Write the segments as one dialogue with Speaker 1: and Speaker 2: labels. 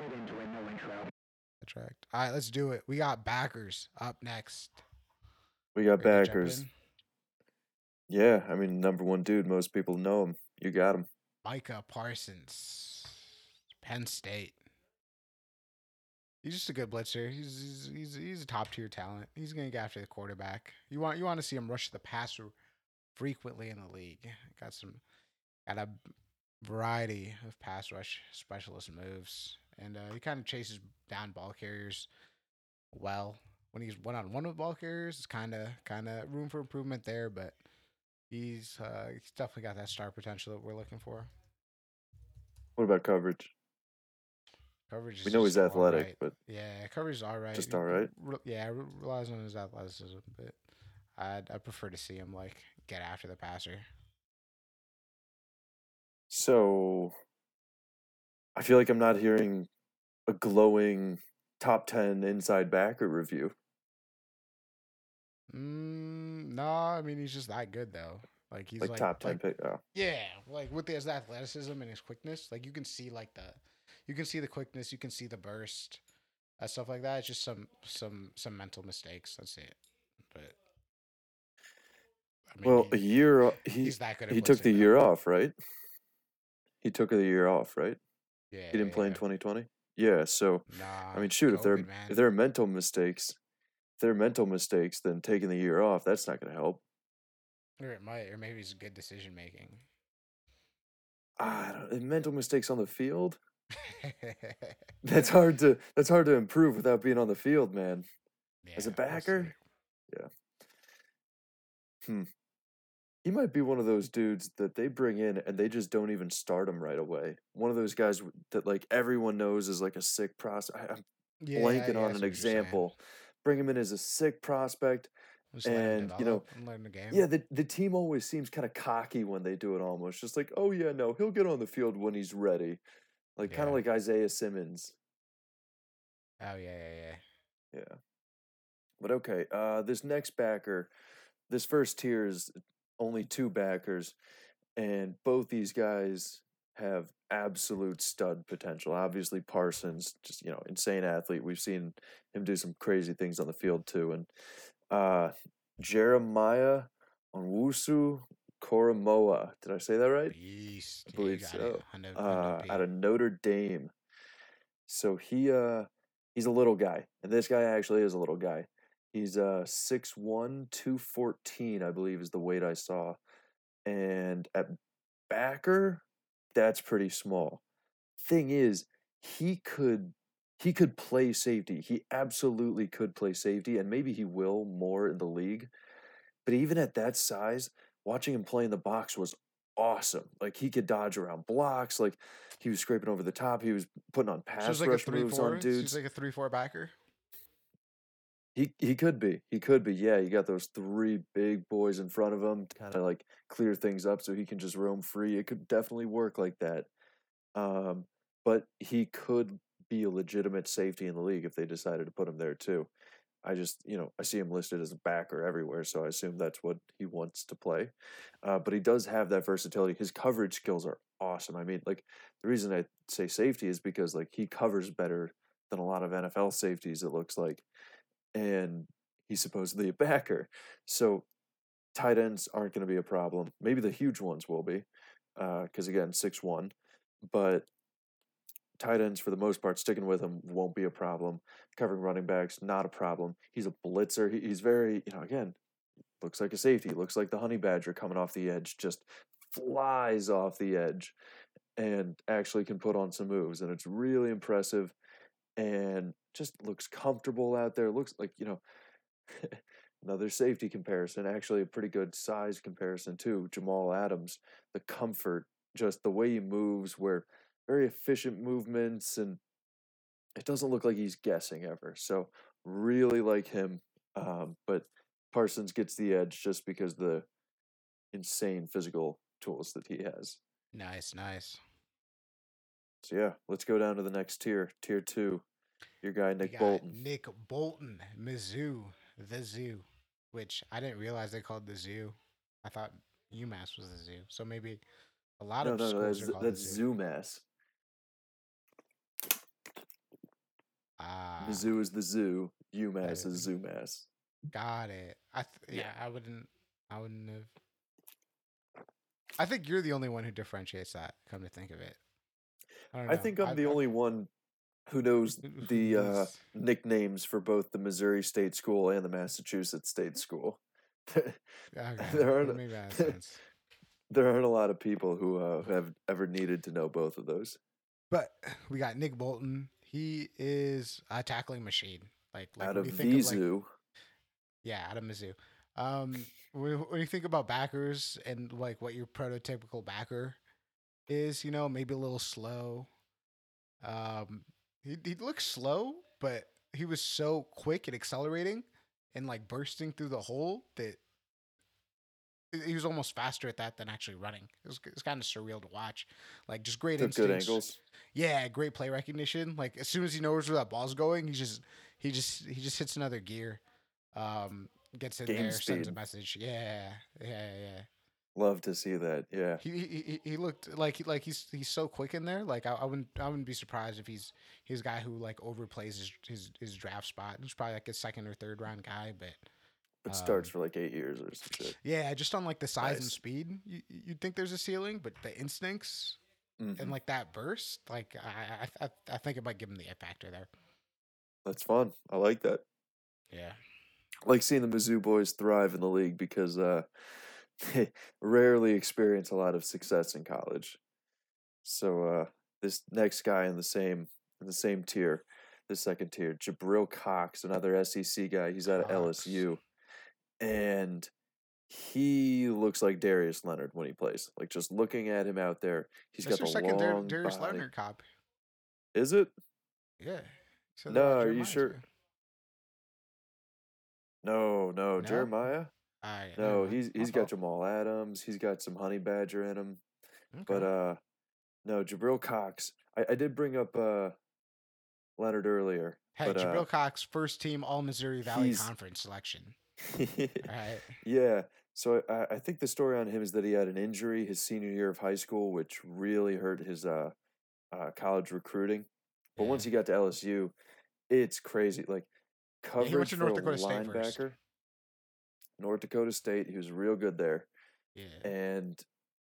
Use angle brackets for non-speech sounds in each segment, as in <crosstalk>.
Speaker 1: straight into it, no intro.
Speaker 2: Attract. All right, let's do it. We got backers up next.
Speaker 3: We got
Speaker 2: Ready
Speaker 3: backers. Yeah, I mean, number one dude. Most people know him. You got him.
Speaker 2: Micah Parsons, Penn State. He's just a good blitzer. He's he's he's, he's a top tier talent. He's gonna get after the quarterback. You want you want to see him rush the passer frequently in the league. Got some got a variety of pass rush specialist moves, and uh, he kind of chases down ball carriers well. When he's one on one with ball carriers, it's kind of kind of room for improvement there, but he's uh, he's definitely got that star potential that we're looking for.
Speaker 3: What about coverage?
Speaker 2: Coverage. Is
Speaker 3: We know he's athletic,
Speaker 2: right.
Speaker 3: but
Speaker 2: yeah, coverage is all right.
Speaker 3: Just all right?
Speaker 2: yeah, re- relies on his athleticism, but I'd I prefer to see him like get after the passer.
Speaker 3: so I feel like I'm not hearing a glowing top ten inside backer review.
Speaker 2: Mm, no, I mean he's just that good though. Like he's
Speaker 3: like,
Speaker 2: like,
Speaker 3: top ten
Speaker 2: like,
Speaker 3: pick. Oh.
Speaker 2: Yeah, like with his athleticism and his quickness, like you can see like the, you can see the quickness, you can see the burst, uh, stuff like that. It's just some some some mental mistakes. That's it. But I mean,
Speaker 3: Well, a year. He
Speaker 2: he's that good.
Speaker 3: He took the year off, right? He took the year off, right?
Speaker 2: Yeah,
Speaker 3: He didn't
Speaker 2: yeah,
Speaker 3: play in 2020. Yeah, so
Speaker 2: Nah,
Speaker 3: I mean, shoot, if there
Speaker 2: COVID, man.
Speaker 3: if there are mental mistakes, if there are mental mistakes, then taking the year off, that's not going to help.
Speaker 2: or it might, or maybe it's good decision making.
Speaker 3: I don't, mental mistakes on the field. <laughs> That's hard to that's hard to improve without being on the field, man. As a
Speaker 2: backer, Yeah,
Speaker 3: backer? He might be one of those dudes that they bring in and they just don't even start him right away. One of those guys that like everyone knows is like a sick prospect. I'm
Speaker 2: Yeah,
Speaker 3: blanking
Speaker 2: yeah,
Speaker 3: on an
Speaker 2: what you're saying.
Speaker 3: example. Bring him in as a sick prospect.
Speaker 2: Just
Speaker 3: and, you know,
Speaker 2: develop and learn the game.
Speaker 3: Yeah, the the team always seems kind of cocky when they do it almost. Just like, oh yeah, no, he'll get on the field when he's ready. Like kind of like Isaiah Simmons.
Speaker 2: Oh yeah, yeah, yeah.
Speaker 3: Yeah. But okay, uh this next backer, this first tier is only two backers, and both these guys have absolute stud potential. Obviously Parsons, just you know, insane athlete. We've seen him do some crazy things on the field too. And uh Jeremiah Owusu Koramoah. Did I say that right? I believe so.
Speaker 2: Hundo-
Speaker 3: uh, out of Notre Dame. So he uh he's a little guy, and this guy actually is a little guy. He's uh 6'1", 214, I believe, is the weight I saw. And at backer, that's pretty small. Thing is, he could he could play safety. He absolutely could play safety, and maybe he will more in the league. But even at that size, watching him play in the box was awesome. Like he could dodge around blocks. Like he was scraping over the top. He was putting on
Speaker 2: So
Speaker 3: pass
Speaker 2: he's like a
Speaker 3: rush
Speaker 2: three
Speaker 3: moves
Speaker 2: four.
Speaker 3: on dudes.
Speaker 2: He's like a three four backer.
Speaker 3: He he could be. He could be. Yeah, you got those three big boys in front of him to kind of like clear things up so he can just roam free. It could definitely work like that. Um, but he could be a legitimate safety in the league if they decided to put him there too. I just, you know, I see him listed as a backer everywhere, so I assume that's what he wants to play. Uh, but he does have that versatility. His coverage skills are awesome. I mean, like the reason I say safety is because like he covers better than a lot of NFL safeties. It looks like, and he's supposedly a backer. So tight ends aren't going to be a problem. Maybe the huge ones will be, uh, because again, six one. But tight ends for the most part, sticking with him won't be a problem. Covering running backs, not a problem. He's a blitzer. He, he's very, you know, again, looks like a safety. Looks like the honey badger coming off the edge, just flies off the edge, and actually can put on some moves, and it's really impressive. And just looks comfortable out there. Looks like you know. <laughs> Another safety comparison, actually a pretty good size comparison too. Jamal Adams, the comfort, just the way he moves, where very efficient movements, and it doesn't look like he's guessing ever. So really like him, um, but Parsons gets the edge just because the insane physical tools that he has.
Speaker 2: Nice, nice.
Speaker 3: So yeah, let's go down to the next tier, tier two. Your guy
Speaker 2: We
Speaker 3: Nick Bolton.
Speaker 2: Nick Bolton, Mizzou, the zoo, which I didn't realize they called the zoo. I thought UMass was the zoo. So maybe a lot
Speaker 3: No,
Speaker 2: of
Speaker 3: no, no,
Speaker 2: schools
Speaker 3: that's
Speaker 2: are called the
Speaker 3: that's
Speaker 2: zoo.
Speaker 3: Zoomass. Ah. Mizzou is the zoo. UMass
Speaker 2: Yeah.
Speaker 3: is Zoomass.
Speaker 2: Got it. I th-
Speaker 3: Yeah.
Speaker 2: yeah, I wouldn't. I wouldn't have. I think you're the only one who differentiates that. Come to think of it, I, don't
Speaker 3: I think I'm
Speaker 2: I-
Speaker 3: the
Speaker 2: I-
Speaker 3: only one who knows <laughs> the uh, nicknames for both the Missouri State School and the Massachusetts State School.
Speaker 2: Okay, <laughs>
Speaker 3: there aren't-
Speaker 2: well, maybe that makes sense. <laughs>
Speaker 3: there aren't a lot of people who uh, have ever needed to know both of those.
Speaker 2: But we got Nick Bolton. He is a tackling machine. Like, like
Speaker 3: Out of
Speaker 2: you
Speaker 3: the
Speaker 2: think of, like, Yeah, out of Mizzou. Um, when, when you think about backers and like what your prototypical backer is, you know, maybe a little slow. Um, he he looks slow, but he was so quick at accelerating and like bursting through the hole that he- was almost faster at that than actually running. It was it's kind of surreal to watch. Like just great
Speaker 3: took good
Speaker 2: instincts.
Speaker 3: angles.
Speaker 2: Yeah, great play recognition. Like as soon as he knows where that ball's going, he just he just he just hits another gear. Um, gets in
Speaker 3: Game
Speaker 2: there, sends a message. Yeah, yeah, yeah.
Speaker 3: Love to see that. Yeah,
Speaker 2: He he, he- looked like he like he's he's so quick in there. Like I, I wouldn't I wouldn't be surprised if he's he's a guy who like overplays his his, his draft spot. He's probably like a second or third round guy, but
Speaker 3: starts
Speaker 2: Um,
Speaker 3: for like eight years or something.
Speaker 2: yeah, just on like the size and speed, you you'd think there's a ceiling, but the instincts
Speaker 3: Mhm.
Speaker 2: and like that burst, like I I I, think it might give him the it factor there.
Speaker 3: That's fun. I like that.
Speaker 2: Yeah.
Speaker 3: I like seeing the Mizzou boys thrive in the league because uh, <laughs> rarely experience a lot of success in college. So uh, this next guy in the same in the same tier, the second tier, Jabril Cox, another SEC guy. He's out of
Speaker 2: Cox.
Speaker 3: LSU, and he looks like Darius Leonard when he plays. Like just looking at him out there, he's
Speaker 2: That's
Speaker 3: got the
Speaker 2: second Dar-
Speaker 3: long
Speaker 2: Darius
Speaker 3: body.
Speaker 2: Leonard cop.
Speaker 3: Is it?
Speaker 2: Yeah. That
Speaker 3: No, are you sure?
Speaker 2: too.
Speaker 3: No, no,
Speaker 2: No?
Speaker 3: Jeremiah.
Speaker 2: Yeah,
Speaker 3: No, he's he's got. Jamal Adams. He's got some Honey Badger in him. But uh no, Jabril Cox. I, I did bring up uh Leonard earlier.
Speaker 2: hey,
Speaker 3: but
Speaker 2: Jabril
Speaker 3: uh
Speaker 2: Cox, first team All Missouri Valley Conference selection. <laughs> All right.
Speaker 3: yeah. So I, I think the story on him is that he had an injury his senior year of high school, which really hurt his uh, uh college recruiting. But once he got to LSU, it's crazy. Like
Speaker 2: he
Speaker 3: coverage
Speaker 2: went to
Speaker 3: for
Speaker 2: North
Speaker 3: a
Speaker 2: Dakota State first.
Speaker 3: North Dakota State, he was real good there.
Speaker 2: Yeah.
Speaker 3: And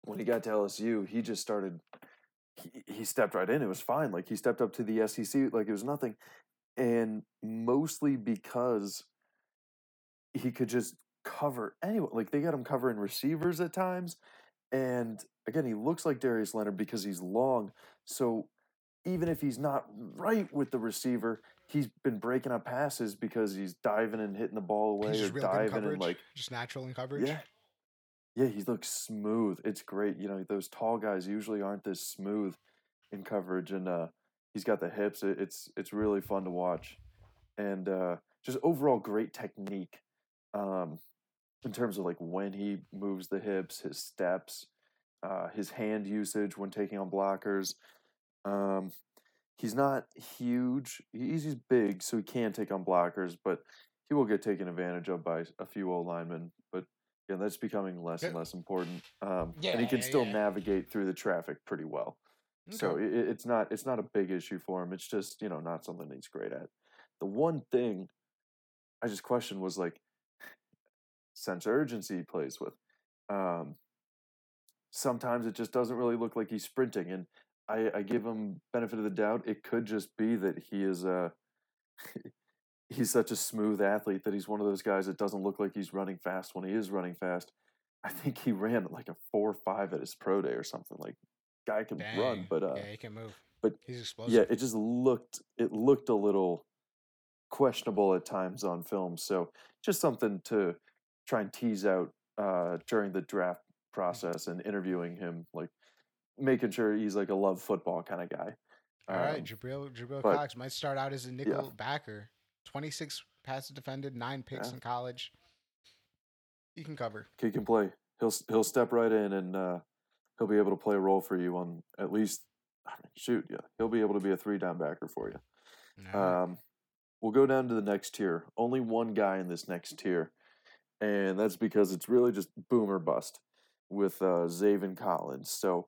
Speaker 3: when he got to LSU, he just started. He, he stepped right in. It was fine. Like he stepped up to the SEC like it was nothing, and mostly because he could just cover anyone. Like they got him covering receivers at times, and again, he looks like Darius Leonard because he's long. So even if he's not right with the receiver, he's been breaking up passes because he's diving and hitting the ball away
Speaker 2: He's
Speaker 3: or
Speaker 2: just real good in
Speaker 3: diving and like
Speaker 2: just natural in coverage.
Speaker 3: yeah. Yeah, he looks smooth. It's great. You know, those tall guys usually aren't this smooth in coverage and uh he's got the hips. It, it's it's really fun to watch. And uh just overall great technique. Um in terms of like when he moves the hips, his steps, uh his hand usage when taking on blockers. Um he's not huge. He's, he's big, so he can take on blockers, but he will get taken advantage of by a few old linemen. But yeah, that's becoming less and less important. Um, and he
Speaker 2: Yeah,
Speaker 3: can still
Speaker 2: yeah.
Speaker 3: navigate through the traffic pretty well. So it, it's not it's not a big issue for him. It's just you know not something he's great at. The one thing I just questioned was like sense of urgency he plays with. Um, sometimes it just doesn't really look like he's sprinting, and I, I give him benefit of the doubt. It could just be that he is uh <laughs> he's such a smooth athlete that he's one of those guys that doesn't look like he's running fast when he is running fast. I think he ran like a four or five at his pro day or something. Like guy can run, but uh
Speaker 2: yeah, he can move.
Speaker 3: but
Speaker 2: he's explosive.
Speaker 3: yeah, it just looked it looked a little questionable at times on film. So just something to try and tease out uh, during the draft process and interviewing him, like making sure he's like a love football kind of guy.
Speaker 2: All right,
Speaker 3: Um,
Speaker 2: Jabril Jabril
Speaker 3: but-
Speaker 2: Cox might start out as a nickel backer. Twenty six passes defended, nine picks
Speaker 3: Yeah.
Speaker 2: in college. He can cover.
Speaker 3: he can play. He'll he'll step right in and uh, he'll be able to play a role for you on at least. I mean, shoot, yeah, he'll be able to be a three down backer for you.
Speaker 2: Right.
Speaker 3: Um, we'll go down to the next tier. Only one guy in this next tier, and that's because it's really just boomer bust with uh, Zaven Collins. So,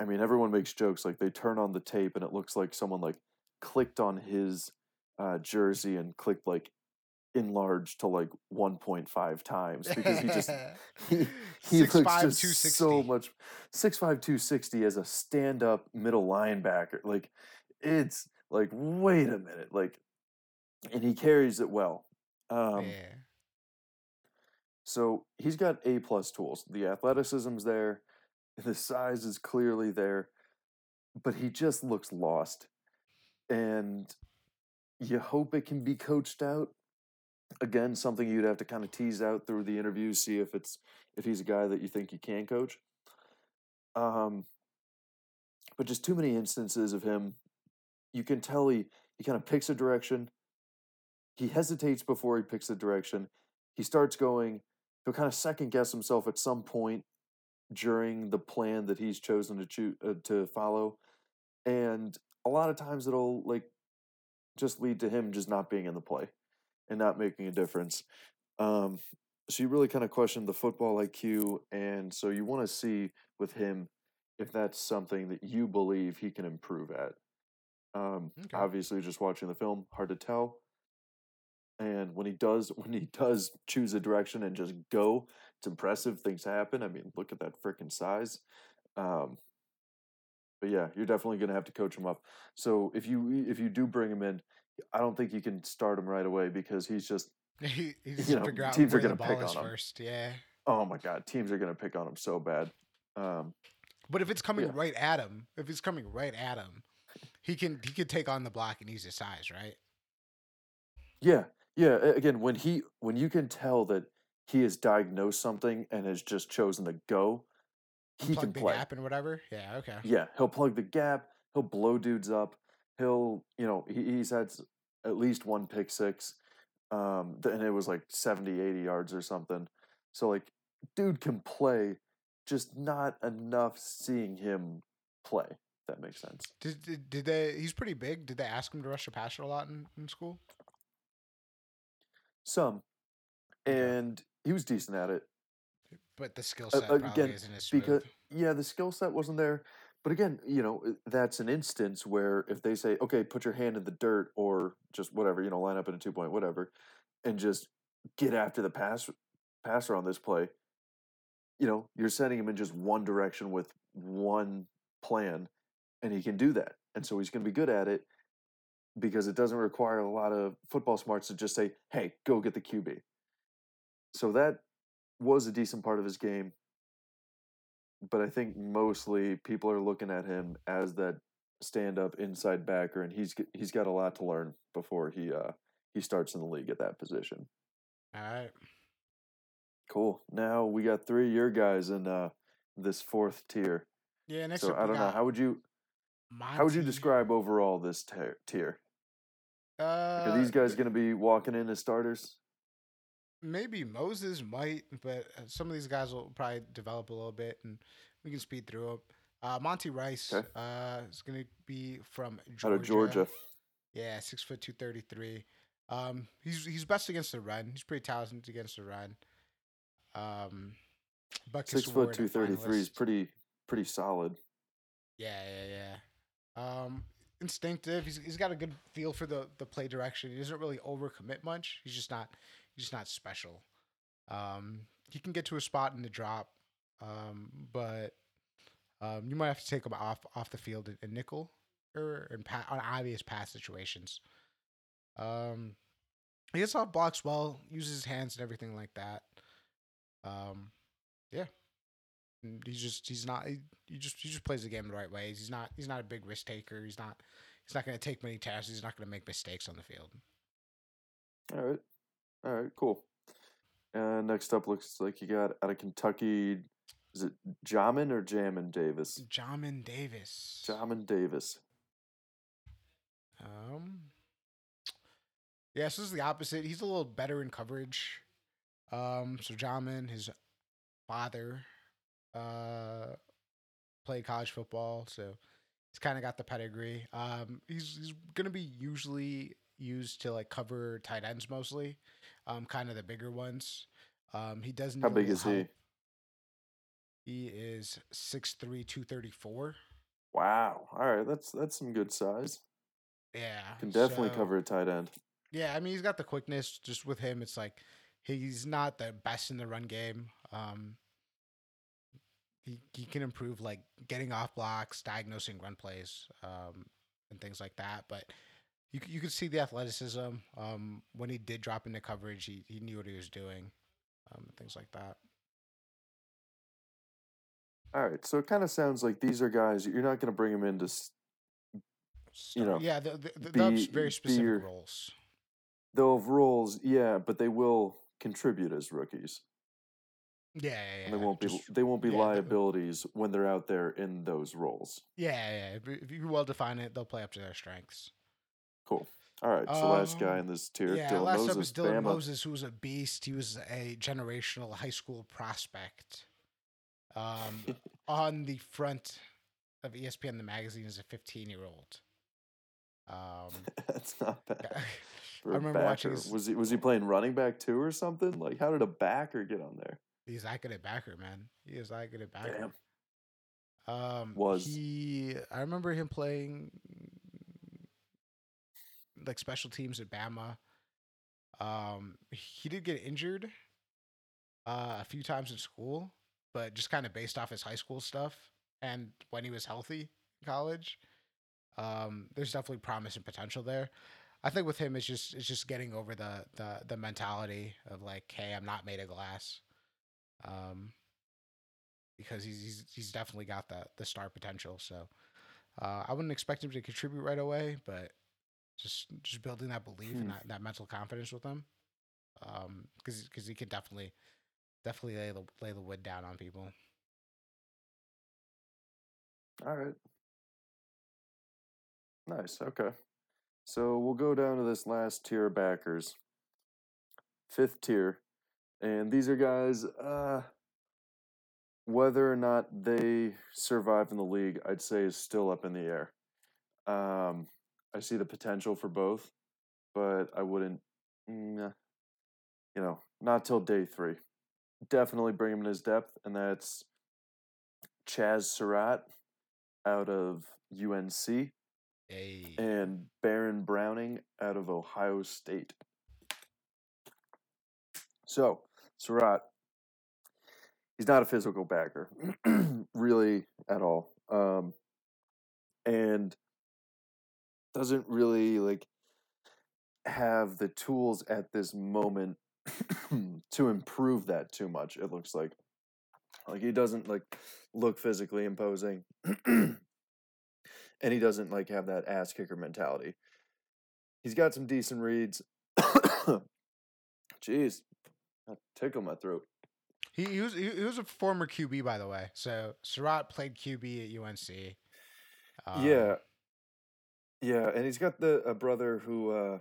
Speaker 3: I mean, everyone makes jokes like they turn on the tape and it looks like someone like clicked on his uh, jersey and clicked like enlarge to like 1.5 times because he just <laughs> he, he
Speaker 2: 6'5",
Speaker 3: looks just so much 65260 as a stand-up middle linebacker like it's like wait a minute like and he carries it well um
Speaker 2: yeah.
Speaker 3: so he's got a plus tools the athleticism's there the size is clearly there but he just looks lost and you hope it can be coached out. Again something you'd have to kind of tease out through the interviews see if it's if he's a guy that you think you can coach. Um but just too many instances of him you can tell he he kind of picks a direction. He hesitates before he picks a direction. He starts going he'll kind of second guess himself at some point during the plan that he's chosen to choose uh, to follow and a lot of times it'll like just lead to him just not being in the play and not making a difference. Um, so you really kind of question the football IQ, and so you want to see with him if that's something that you believe he can improve at. Um,
Speaker 2: Okay.
Speaker 3: Obviously, just watching the film, hard to tell. And when he does, <laughs> when he does choose a direction and just go, it's impressive. Things happen. I mean, look at that freaking size. Um, but yeah, you're definitely going to have to coach him up. So if you if you do bring him in, I don't think you can start him right away because he's just <laughs>
Speaker 2: He, he needs
Speaker 3: You know, teams are gonna pick on him.
Speaker 2: first. Yeah.
Speaker 3: oh my god, teams are going to pick on him so bad. Um,
Speaker 2: But if it's coming
Speaker 3: Yeah.
Speaker 2: right at him, if it's coming right at him, he can he can take on the block and use his size, right?
Speaker 3: yeah, yeah. Again, when he when you can tell that he has diagnosed something and has just chosen to go, he
Speaker 2: Plug
Speaker 3: can
Speaker 2: the
Speaker 3: play.
Speaker 2: gap and whatever. Yeah. Okay.
Speaker 3: Yeah, he'll plug the gap. He'll blow dudes up. He'll, you know, he, he's had at least one pick six, um, and it was like 70, 80 yards or something. So like, dude can play, just not enough seeing him play. If that makes sense.
Speaker 2: Did, did did they? He's pretty big. Did they ask him to rush the passer a lot in, in school?
Speaker 3: Some, and he was decent at it.
Speaker 2: But the skill
Speaker 3: Uh,
Speaker 2: set probably
Speaker 3: again,
Speaker 2: isn't as smooth.
Speaker 3: because yeah, the skill set wasn't there. But again, you know, uh, that's an instance where if they say, "Okay, put your hand in the dirt," or just whatever, you know, line up in a two point, whatever, and just get after the pass passer on this play, you know, you're sending him in just one direction with one plan, and he can do that, and so he's going to be good at it because it doesn't require a lot of football smarts to just say, "Hey, go get the QB." So that was a decent part of his game but I think mostly people are looking at him as that stand-up inside backer, and he's he's got a lot to learn before he uh he starts in the league at that position.
Speaker 2: All right.
Speaker 3: Cool. Now we got three of your guys in uh this fourth tier.
Speaker 2: Yeah. Next
Speaker 3: so
Speaker 2: up,
Speaker 3: I don't know how would you how would you describe overall this tier? tier?
Speaker 2: Uh,
Speaker 3: Are these guys going to be walking in as starters?
Speaker 2: Maybe Moses might, but uh, some of these guys will probably develop a little bit, and we can speed through them. Uh, Monty Rice
Speaker 3: Okay.
Speaker 2: uh, is going to be from Georgia.
Speaker 3: Out of Georgia.
Speaker 2: Yeah, six foot two thirty three. Um, he's he's best against the run. He's pretty talented against the run. Um, Buckus
Speaker 3: Six foot two thirty three is pretty pretty solid.
Speaker 2: Yeah, yeah, yeah. Um, instinctive. He's he's got a good feel for the the play direction. He doesn't really overcommit much. He's just not he's not special. Um, he can get to a spot in the drop, um, but um, you might have to take him off off the field in, in nickel or in pa- on obvious pass situations. Um, he gets off blocks well, uses his hands and everything like that. Um, yeah. And he's just he's not he, he just he just plays the game the right ways. He's not he's not a big risk taker. He's not he's not going to take many tasks. He's not going to make mistakes on the field.
Speaker 3: All right. All right, cool. And next up looks like you got out of Kentucky. Is it Jamin or Jamin Davis?
Speaker 2: Jamin Davis.
Speaker 3: Jamin Davis.
Speaker 2: Um. Yeah, so this is the opposite. He's a little better in coverage. Um. So Jamin, his father, uh, played college football, so he's kind of got the pedigree. Um. He's he's gonna be usually used to like cover tight ends mostly. Um. Kind of the bigger ones. Um. He doesn't.
Speaker 3: How big is he?
Speaker 2: He is 6'3", 234.
Speaker 3: Wow. All right, that's that's some good size.
Speaker 2: Yeah,
Speaker 3: Can definitely
Speaker 2: so
Speaker 3: cover a tight end.
Speaker 2: yeah, I mean he's got the quickness. Just with him, it's like he's not the best in the run game. Um, he he can improve like getting off blocks, diagnosing run plays, um, and things like that. But you you could see the athleticism. Um, when he did drop into coverage, he he knew what he was doing, um, and things like that.
Speaker 3: All right, so it kind of sounds like these are guys you're not going to bring them in to s-
Speaker 2: Start,
Speaker 3: know,
Speaker 2: yeah, the, the, the,
Speaker 3: be-
Speaker 2: very specific
Speaker 3: your-
Speaker 2: roles.
Speaker 3: they'll have roles, yeah, but they will contribute as rookies.
Speaker 2: Yeah, yeah, yeah.
Speaker 3: They won't be
Speaker 2: just-
Speaker 3: they won't be
Speaker 2: yeah,
Speaker 3: liabilities when they're out there in those roles.
Speaker 2: yeah, yeah. If, if you well define it, they'll play up to their strengths.
Speaker 3: Cool. All right, so last guy
Speaker 2: Um,
Speaker 3: in this tier,
Speaker 2: Yeah,
Speaker 3: Dylan
Speaker 2: last
Speaker 3: Moses,
Speaker 2: up is Dylan
Speaker 3: Bama.
Speaker 2: Moses, who was a beast. He was a generational high school prospect. Um, <laughs> on the front of ESPN, the magazine, as a 15 year old. Um, <laughs>
Speaker 3: That's not bad. <laughs>
Speaker 2: I remember watching his-
Speaker 3: Was he was he playing running back too or something? Like how did a backer get on there?
Speaker 2: he's that good at backer, man. He is that good at backer.
Speaker 3: Damn.
Speaker 2: Um,
Speaker 3: Was.
Speaker 2: he? I remember him playing like special teams at Bama. Um, he did get injured uh, a few times in school, but just kind of based off his high school stuff and when he was healthy in college. Um, there's definitely promise and potential there. I think with him, it's just it's just getting over the the the mentality of like, hey, I'm not made of glass. Um, because he's he's, he's definitely got the the star potential. So uh, I wouldn't expect him to contribute right away, but just just building that belief
Speaker 3: Hmm.
Speaker 2: and that, that mental confidence with him, um, because because he could definitely definitely lay the lay the wood down on people.
Speaker 3: All right. Nice. Okay. So we'll go down to this last tier of backers. Fifth tier. And these are guys, uh, whether or not they survive in the league, I'd say is still up in the air. Um, I see the potential for both, but I wouldn't, mm, you know, not till day three. Definitely bring him in his depth, and that's Chaz Surratt out of UNC
Speaker 2: Hey,
Speaker 3: and Baron Browning out of Ohio State. So, Surratt, he's not a physical backer, <clears throat> really at all, um, and doesn't really like have the tools at this moment <clears throat> to improve that too much. It looks like, like he doesn't like look physically imposing. <clears throat> and he doesn't like have that ass kicker mentality. He's got some decent reads. <coughs> Jeez, that tickle my throat.
Speaker 2: he, he was he, he was a former QB by the way. So Surratt played QB at UNC. Um,
Speaker 3: yeah, yeah, and he's got the a brother who uh,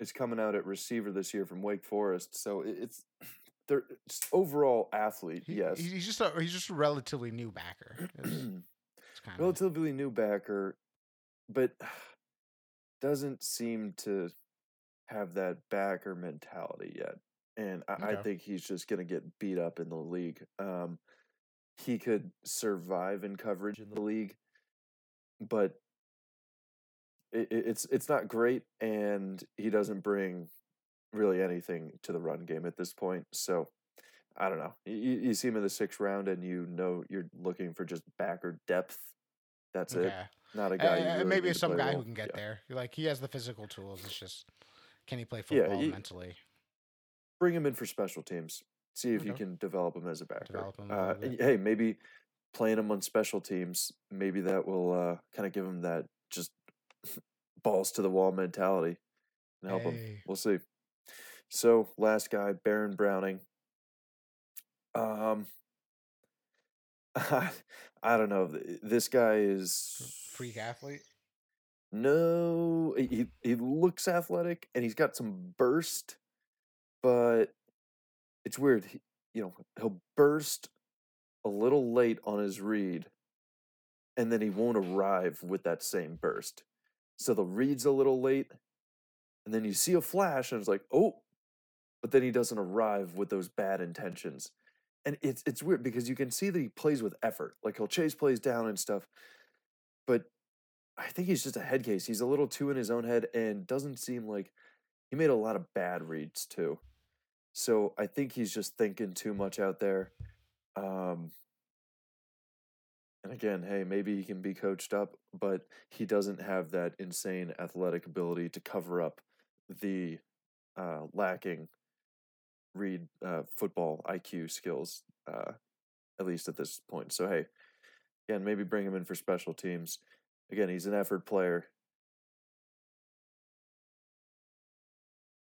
Speaker 3: is coming out at receiver this year from Wake Forest. So it's <clears throat> they're just overall athlete.
Speaker 2: he-
Speaker 3: yes,
Speaker 2: he's just a he's just a relatively new backer. <clears throat> It's, it's
Speaker 3: relatively new backer, but <sighs> doesn't seem to have that backer mentality yet. And I, I think he's just going to get beat up in the league. Um, he could survive in coverage in the league, but it, it- it's it's not great, and he doesn't bring really anything to the run game at this point. So I don't know. You, you see him in the sixth round, and you know you're looking for just backer depth. That's it.
Speaker 2: okay.
Speaker 3: Not a guy.
Speaker 2: uh,
Speaker 3: really
Speaker 2: maybe some guy who can get
Speaker 3: Yeah.
Speaker 2: there. Like he has the physical tools. It's just can he play
Speaker 3: Yeah,
Speaker 2: football
Speaker 3: he-
Speaker 2: mentally?
Speaker 3: Bring him in for special teams. See if you can develop him as a backer.
Speaker 2: Develop him a
Speaker 3: Uh,
Speaker 2: little
Speaker 3: and
Speaker 2: bit.
Speaker 3: hey, maybe playing him on special teams, maybe that will uh, kind of give him that <laughs> balls to the wall mentality and help him. We'll see. So last guy, Baron Browning. Um, I <laughs> I don't know. This guy is
Speaker 2: Freak athlete.
Speaker 3: No, he he- he looks athletic and he's got some burst, but it's weird. He, you know, he'll burst a little late on his read, and then he won't arrive with that same burst. So the read's a little late, and then you see a flash, and it's like, oh, but then he doesn't arrive with those bad intentions. And it's it's weird because you can see that he plays with effort. Like he'll chase plays down and stuff, but I think he's just a head case. He's a little too in his own head and doesn't seem like he made a lot of bad reads too. So I think he's just thinking too much out there. Um, again, hey, maybe he can be coached up, but he doesn't have that insane athletic ability to cover up the uh, lacking read uh, football IQ skills, uh, at least at this point. So hey, again, maybe bring him in for special teams. Again, he's an effort player.